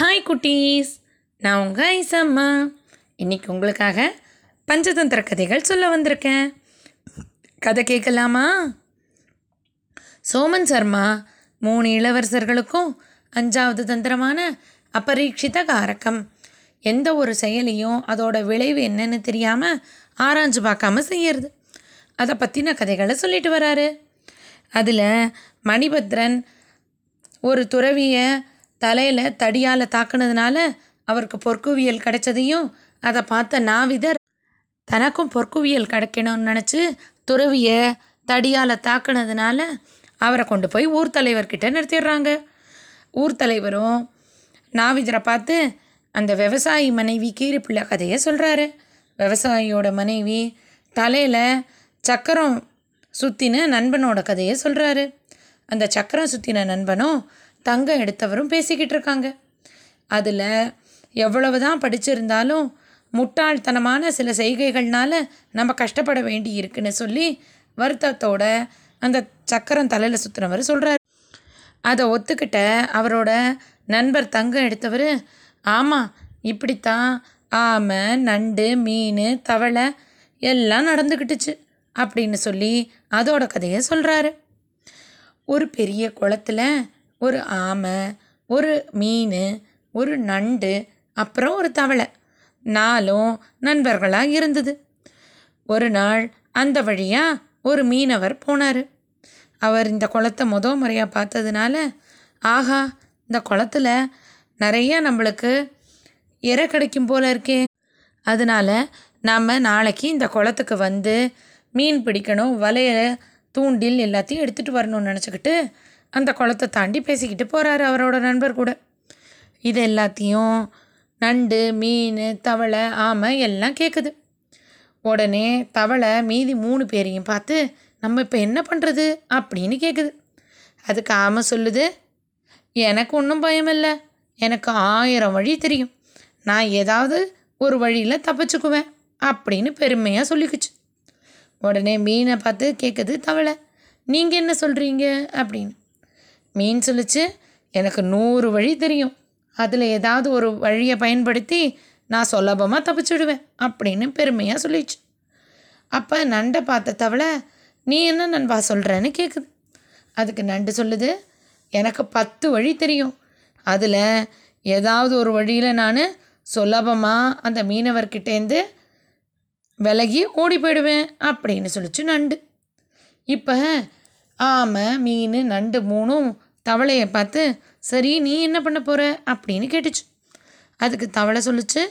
Hi குட்டீஸ். நான் உங்கள் ஐசம்மா இன்னைக்கு உங்களுக்காக பஞ்சதந்திர கதைகள் சொல்ல வந்திருக்கேன். கதை கேட்கலாமா? சோமன் சர்மா மூணு இளவரசர்களுக்கும் அஞ்சாவது தந்திரமான அபரீட்சித காரகம். எந்த ஒரு செயலையும் அதோட விளைவு என்னன்னு தெரியாமல் ஆராய்ஞ்சு பார்க்காம செய்யறது. அதை பற்றின கதைகளை சொல்லிட்டு வராரு. அதில் மணிபத்ரன் ஒரு துறவியை தலையில் தடியால் தாக்குனதுனால அவருக்கு பொற்குவியல் கிடைச்சதையும் அதை பார்த்த நாவிதர் தனக்கும் பொற்குவியல் கிடைக்கணும்னு நினச்சி துறவியை தடியால் தாக்குனதுனால அவரை கொண்டு போய் ஊர் தலைவர்கிட்ட நிறுத்திடுறாங்க. ஊர் தலைவரும் நாவிதரை பார்த்து அந்த விவசாயி மனைவி கீரிப்பிள்ளை கதையை சொல்கிறாரு விவசாயியோட மனைவி தலையில் சக்கரம் சுற்றின நண்பனோட கதையை சொல்கிறாரு அந்த சக்கரம் சுற்றின நண்பனும் தங்கம் எடுத்தவரும் பேசிக்கிட்டு இருக்காங்க அதில் எவ்வளவு தான் படிச்சிருந்தாலும் முட்டாள்தனமான சில செய்கைகள்னால நம்ம கஷ்டப்பட வேண்டி இருக்குன்னு சொல்லி வருத்தத்தோட அந்த சக்கரம் தலையில் சுற்றுனவர் சொல்கிறார் அதை ஒத்துக்கிட்ட அவரோட நண்பர் தங்கம் எடுத்தவர் ஆமாம் இப்படித்தான். ஆமை நண்டு மீன் தவளை எல்லாம் நடந்துக்கிட்டுச்சு அப்படின்னு சொல்லி அதோட கதையை சொல்கிறாரு ஒரு பெரிய குளத்துல ஒரு ஆமை ஒரு மீன் ஒரு நண்டு அப்புறம் ஒரு தவளை. நாலும் நண்பர்களாக இருந்தது. ஒரு நாள் அந்த வழியாக ஒரு மீனவர் போனார். அவர் இந்த குளத்தை முத முறையாக பார்த்ததுனால ஆஹா இந்த குளத்துல நிறைய நம்மளுக்கு இறை கிடைக்கும் போல இருக்கே. அதனால நாம் நாளைக்கு இந்த குளத்துக்கு வந்து மீன் பிடிக்கணும் வலைய தூண்டில் எல்லாத்தையும் எடுத்துகிட்டு வரணும்னு நினச்சிக்கிட்டு அந்த குளத்தை தாண்டி பேசிக்கிட்டு போகிறாரு அவரோட நண்பர் கூட. இது எல்லாத்தையும் நண்டு மீன் தவளை ஆமை எல்லாம் கேட்குது உடனே தவளை மீதி மூணு பேரையும் பார்த்து நம்ம இப்போ என்ன பண்ணுறது அப்படின்னு கேட்குது அதுக்கு ஆமை சொல்லுது எனக்கு ஒன்றும் பயம் இல்லை எனக்கு ஆயிரம் வழி தெரியும். நான் ஏதாவது ஒரு வழியில் தப்பிச்சுக்குவேன் அப்படின்னு பெருமையாக சொல்லிக்குச்சு. உடனே மீனை பார்த்து கேட்குது தவளை நீங்கள் என்ன சொல்கிறீங்க அப்படின்னு. மீன் சொல்லிச்சு எனக்கு நூறு வழி தெரியும். அதில் ஏதாவது ஒரு வழியை பயன்படுத்தி நான் சுலபமாக தப்பிச்சுடுவேன் அப்படின்னு பெருமையாக சொல்லிச்சு. அப்போ நண்டை பார்த்த தவளை நீ என்ன நண்பா சொல்கிறேன்னு கேட்குது அதுக்கு நண்டு சொல்லுது எனக்கு பத்து வழி தெரியும். அதில் ஏதாவது ஒரு வழியில் நான் சுலபமாக அந்த மீனவர்கிட்டேருந்து விலகி ஓடி போயிடுவேன் அப்படின்னு சொல்லிச்சு நண்டு. இப்போ ஆமை மீன் நண்டு மூணும் தவளையை பார்த்து சரி நீ என்ன பண்ண போகிற அப்படின்னு கேட்டுச்சு. அதுக்கு தவளை சொல்லுச்சு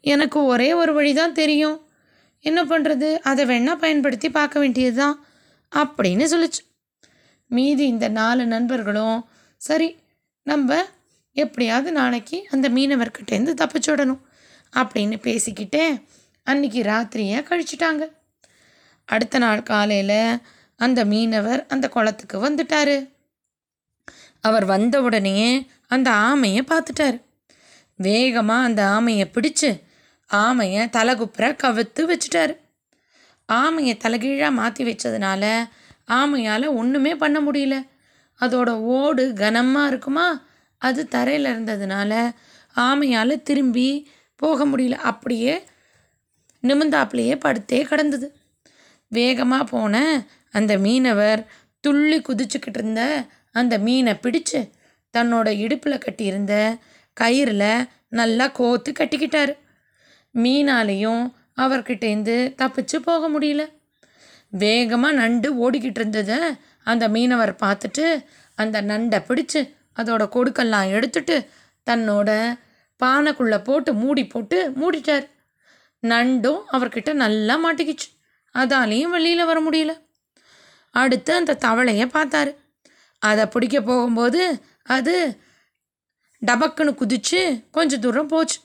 எனக்கு ஒரே ஒரு வழி தான் தெரியும். என்ன பண்ணுறது அதை வேணால் பயன்படுத்தி பார்க்க வேண்டியது தான் அப்படின்னு சொல்லுச்சு. மீதி இந்த நாலு நண்பர்களும் சரி நம்ம எப்படியாவது நாளைக்கு அந்த மீனவர்கிட்டேருந்து தப்பிச்சுடணும் அப்படின்னு பேசிக்கிட்டே அன்னைக்கு ராத்திரியை கழிச்சிட்டாங்க. அடுத்த நாள் காலையில் அந்த மீனவர் அந்த குளத்துக்கு வந்துட்டார். அவர் வந்த உடனேயே அந்த ஆமையை பார்த்துட்டார். வேகமாக அந்த ஆமையை பிடிச்சு ஆமையை தலைகுப்புற கவுத்து வச்சுட்டாரு. ஆமையை தலைகீழாக மாற்றி வச்சதுனால ஆமையால் ஒன்றுமே பண்ண முடியல. அதோட ஓடு கனமாக இருக்குமா? அது தரையில் இருந்ததுனால ஆமையால் திரும்பி போக முடியல. அப்படியே நிமிந்தாப்புலையே படுத்தே கிடந்தது. வேகமாக போன அந்த மீனவர் துள்ளி குதிச்சுக்கிட்டு இருந்த அந்த மீனை பிடிச்சு தன்னோட இடுப்பில் கட்டியிருந்த கயிறில் நல்லா கோத்து கட்டிக்கிட்டார். மீனாலேயும் அவர்கிட்டேருந்து தப்பிச்சு போக முடியல. வேகமாக நண்டு ஓடிக்கிட்டு இருந்ததை அந்த மீனவர் பார்த்துட்டு அந்த நண்டை பிடிச்சு அதோட கொடுக்கெல்லாம் எடுத்துட்டு தன்னோட பானைக்குள்ளே போட்டு மூடி போட்டு மூடிட்டார். நண்டும் அவர்கிட்ட நல்லா மாட்டிக்கிச்சு. அதாலேயும் வெளியில் வர முடியல. அடுத்து அந்த தவளையை பார்த்தாரு. அதை பிடிக்க போகும்போது அது டபக்குன்னு குதிச்சு கொஞ்சம் தூரம் போச்சு.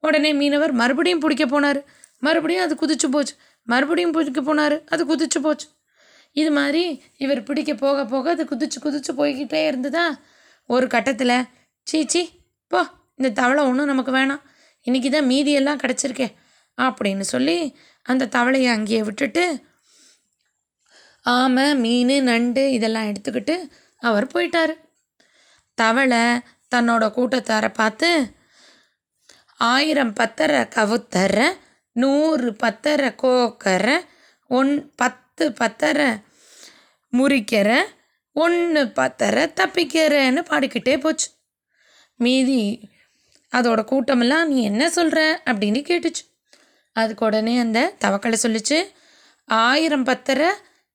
உடனே மீனவர் மறுபடியும் பிடிக்க போனார். மறுபடியும் அது குதிச்சு போச்சு. மறுபடியும் பிடிக்க போனார். அது குதிச்சு போச்சு. இது மாதிரி இவர் பிடிக்க போக போக அது குதிச்சு குதிச்சு போய்கிட்டே இருந்ததா? ஒரு கட்டத்தில் சீச்சி போ. இந்த தவளை ஒன்றும் நமக்கு வேணாம். இன்றைக்கி தான் மீதியெல்லாம் கிடச்சிருக்கே. அப்படின்னு சொல்லி அந்த தவளையை அங்கேயே விட்டுட்டு ஆமை மீன் நண்டு இதெல்லாம் எடுத்துக்கிட்டு அவர் போயிட்டார். தவளை தன்னோட கூட்டத்தாரை பார்த்து ஆயிரம் பத்தரை கவுத்தரை நூறு பத்தரை கோக்கரை ஒன் பத்து பத்தரை முறிக்கிற ஒன்று பத்தரை தப்பிக்கிறேன்னு பாடிக்கிட்டே போச்சு. மீதி அதோட கூட்டமெல்லாம் நீ என்ன சொல்கிற அப்படின்னு கேட்டுச்சு. அதுக்கு உடனே அந்த தவக்கலை சொல்லிச்சு ஆயிரம் பத்தரை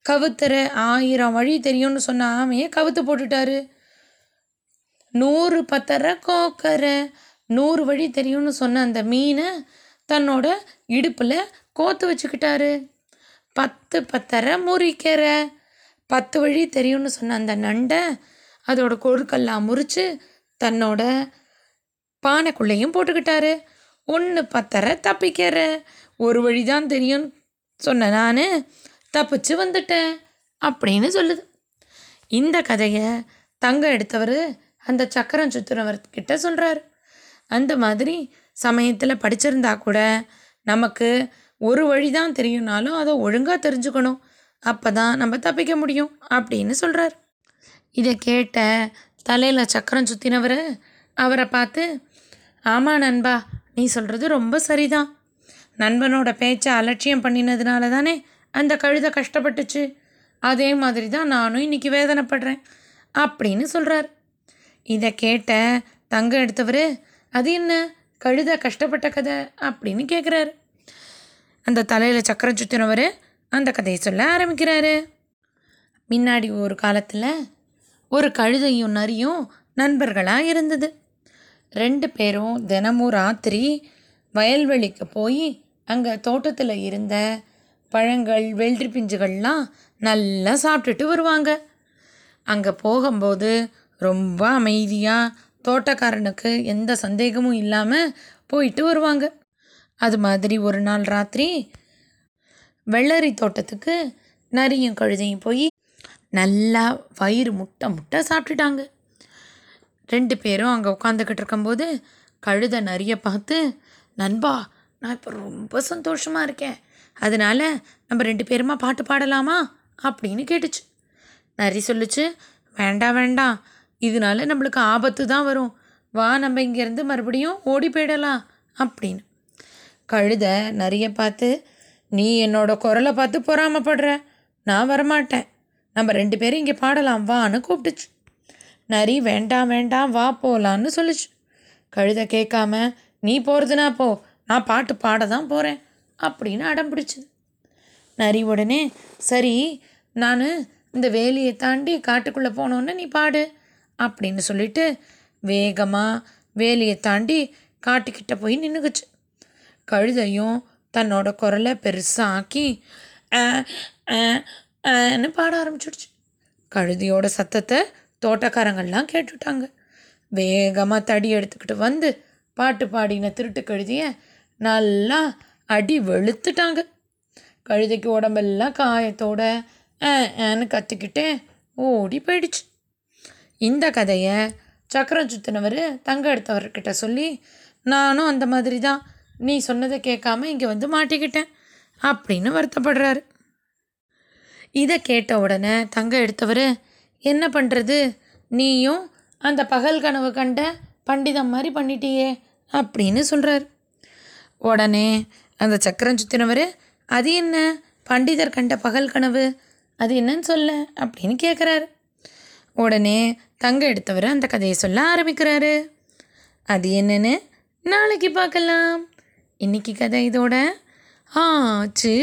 கவுத்தர ஆயிரம் வழி தெரியும்னு சொன்ன ஆமையை கவுத்து போட்டுட்டாரு? நூறு பத்தர கோக்கரை நூறு வழி தெரியும்னு சொன்ன அந்த மீனை தன்னோட இடுப்பில் கோத்து வச்சுக்கிட்டாரு. பத்து பத்தரை முறிக்கிற பத்து வழி தெரியும்னு சொன்ன அந்த நண்டை அதோட கொழுக்கெல்லாம் முறித்து தன்னோட பானைக்குள்ளேயும் போட்டுக்கிட்டாரு. ஒன்று பத்தரை தப்பிக்கிற ஒரு வழி தான் தெரியும்னு சொன்ன நான் தப்பிச்சு வந்துட்டேன் அப்படின்னு சொல்லுது. இந்த கதையை தங்க எடுத்தவர் அந்த சக்கரம் சுத்துறவர்கிட்ட சொல்கிறாரு அந்த மாதிரி சமயத்தில் படிச்சிருந்தா கூட நமக்கு ஒரு வழி தான் தெரியும்னாலும் அதை ஒழுங்காக தெரிஞ்சுக்கணும். அப்போ தான் நம்ம தப்பிக்க முடியும் அப்படின்னு சொல்கிறார் இதை கேட்ட தலையில் சக்கரம் சுற்றினவர் அவரை பார்த்து ஆமாம் நண்பா நீ சொல்கிறது ரொம்ப சரிதான். நண்பனோட பேச்சை அலட்சியம் பண்ணினதுனால தானே அந்த கழுதை கஷ்டப்பட்டுச்சு. அதே மாதிரி தான் நானும் இன்றைக்கி வேதனைப்படுறேன். அப்படின்னு சொல்கிறார் இதை கேட்ட தங்கம் எடுத்தவர் அது என்ன? கழுதை கஷ்டப்பட்ட கதை? அப்படின்னு கேட்குறாரு அந்த தலையில் சக்கரம் சுற்றினவர் அந்த கதையை சொல்ல ஆரம்பிக்கிறாரு. முன்னாடி ஒரு காலத்தில் ஒரு கழுதையும் நரியும் நண்பர்களாக இருந்தது. ரெண்டு பேரும் தினமும் ராத்திரி வயல்வெளிக்கு போய் அங்கே தோட்டத்தில் இருந்த பழங்கள் வெள்ளரி பிஞ்சுகள்லாம் நல்லா சாப்பிட்டுட்டு வருவாங்க. அங்கே போகும்போது ரொம்ப அமைதியாக தோட்டக்காரனுக்கு எந்த சந்தேகமும் இல்லாமல் போயிட்டு வருவாங்க. அது மாதிரி ஒரு நாள் ராத்திரி வெள்ளரி தோட்டத்துக்கு நரியும் கழுதையும் போய் நல்லா வயிறு முட்டை முட்டை சாப்பிட்டுட்டாங்க. ரெண்டு பேரும் அங்கே உட்காந்துக்கிட்டு இருக்கும்போது கழுதை நிறைய பார்த்து நண்பா நான் இப்போ ரொம்ப சந்தோஷமாக இருக்கேன். அதனால நம்ம ரெண்டு பேருமா பாட்டு பாடலாமா அப்படின்னு கேட்டுச்சு. நரி சொல்லுச்சு வேண்டாம் வேண்டாம் இதனால நம்மளுக்கு ஆபத்து தான் வரும். வா நம்ம இங்கேருந்து மறுபடியும் ஓடி போயிடலாம் அப்படின்னு. கழுத நிறைய பார்த்து நீ என்னோட குரலை பார்த்து பொறாமப்படுற. நான் வரமாட்டேன். நம்ம ரெண்டு பேரும் இங்கே பாடலாம் வான்னு கூப்பிட்டுச்சு. நரி வேண்டாம் வேண்டாம் வா போகலான்னு சொல்லுச்சு. கழுதை கேட்காம நீ போகிறதுனா போ. நான் பாட்டு பாட தான் போகிறேன் அப்படின்னு அடம் பிடிச்சது. நரி உடனே சரி நான் இந்த வேலியை தாண்டி காட்டுக்குள்ளே போனோன்னு நீ பாடு அப்படின்னு சொல்லிட்டு வேகமாக வேலியை தாண்டி காட்டுக்கிட்ட போய் நின்றுக்குச்சு கழுதையும் தன்னோட குரலை பெருசாக ஆக்கி "ஆ, ஆ, ஆன்னு பாட ஆரம்பிச்சிடுச்சு. கழுதையோட சத்தத்தை தோட்டக்காரங்கள்லாம் கேட்டுட்டாங்க. வேகமாக தடி எடுத்துக்கிட்டு வந்து பாட்டு பாடின திருட்டு கழுதியை நல்லா அடி வெளுத்துட்டாங்க. கழுதைக்கு உடம்பெல்லாம் காயத்தோட ஆ ஆன்னு கத்திக்கிட்டே ஓடி போயிடுச்சு. இந்த கதையை சக்கரம் சுத்தினவர் தங்க எடுத்தவர்கிட்ட சொல்லி நானும் அந்த மாதிரி தான் நீ சொன்னதை கேட்காம இங்கே வந்து மாட்டிக்கிட்டேன் அப்படின்னு வருத்தப்படுறாரு. இதை கேட்ட உடனே தங்க எடுத்தவர் என்ன பண்ணுறது நீயும் அந்த பகல் கனவு கண்ட பண்டிதம் மாதிரி பண்ணிட்டியே அப்படின்னு சொல்கிறார் உடனே அந்த சக்கரம் சுற்றினவர் அது என்ன? பண்டிதர் கண்ட பகல் கனவு. அது என்னன்னு சொல்ல அப்படின்னு கேட்குறாரு உடனே தங்க எடுத்தவர் அந்த கதையை சொல்ல ஆரம்பிக்கிறாரு. அது என்னன்னு நாளைக்கு பார்க்கலாம். இன்னைக்கு கதை இதோட ஆச்சு.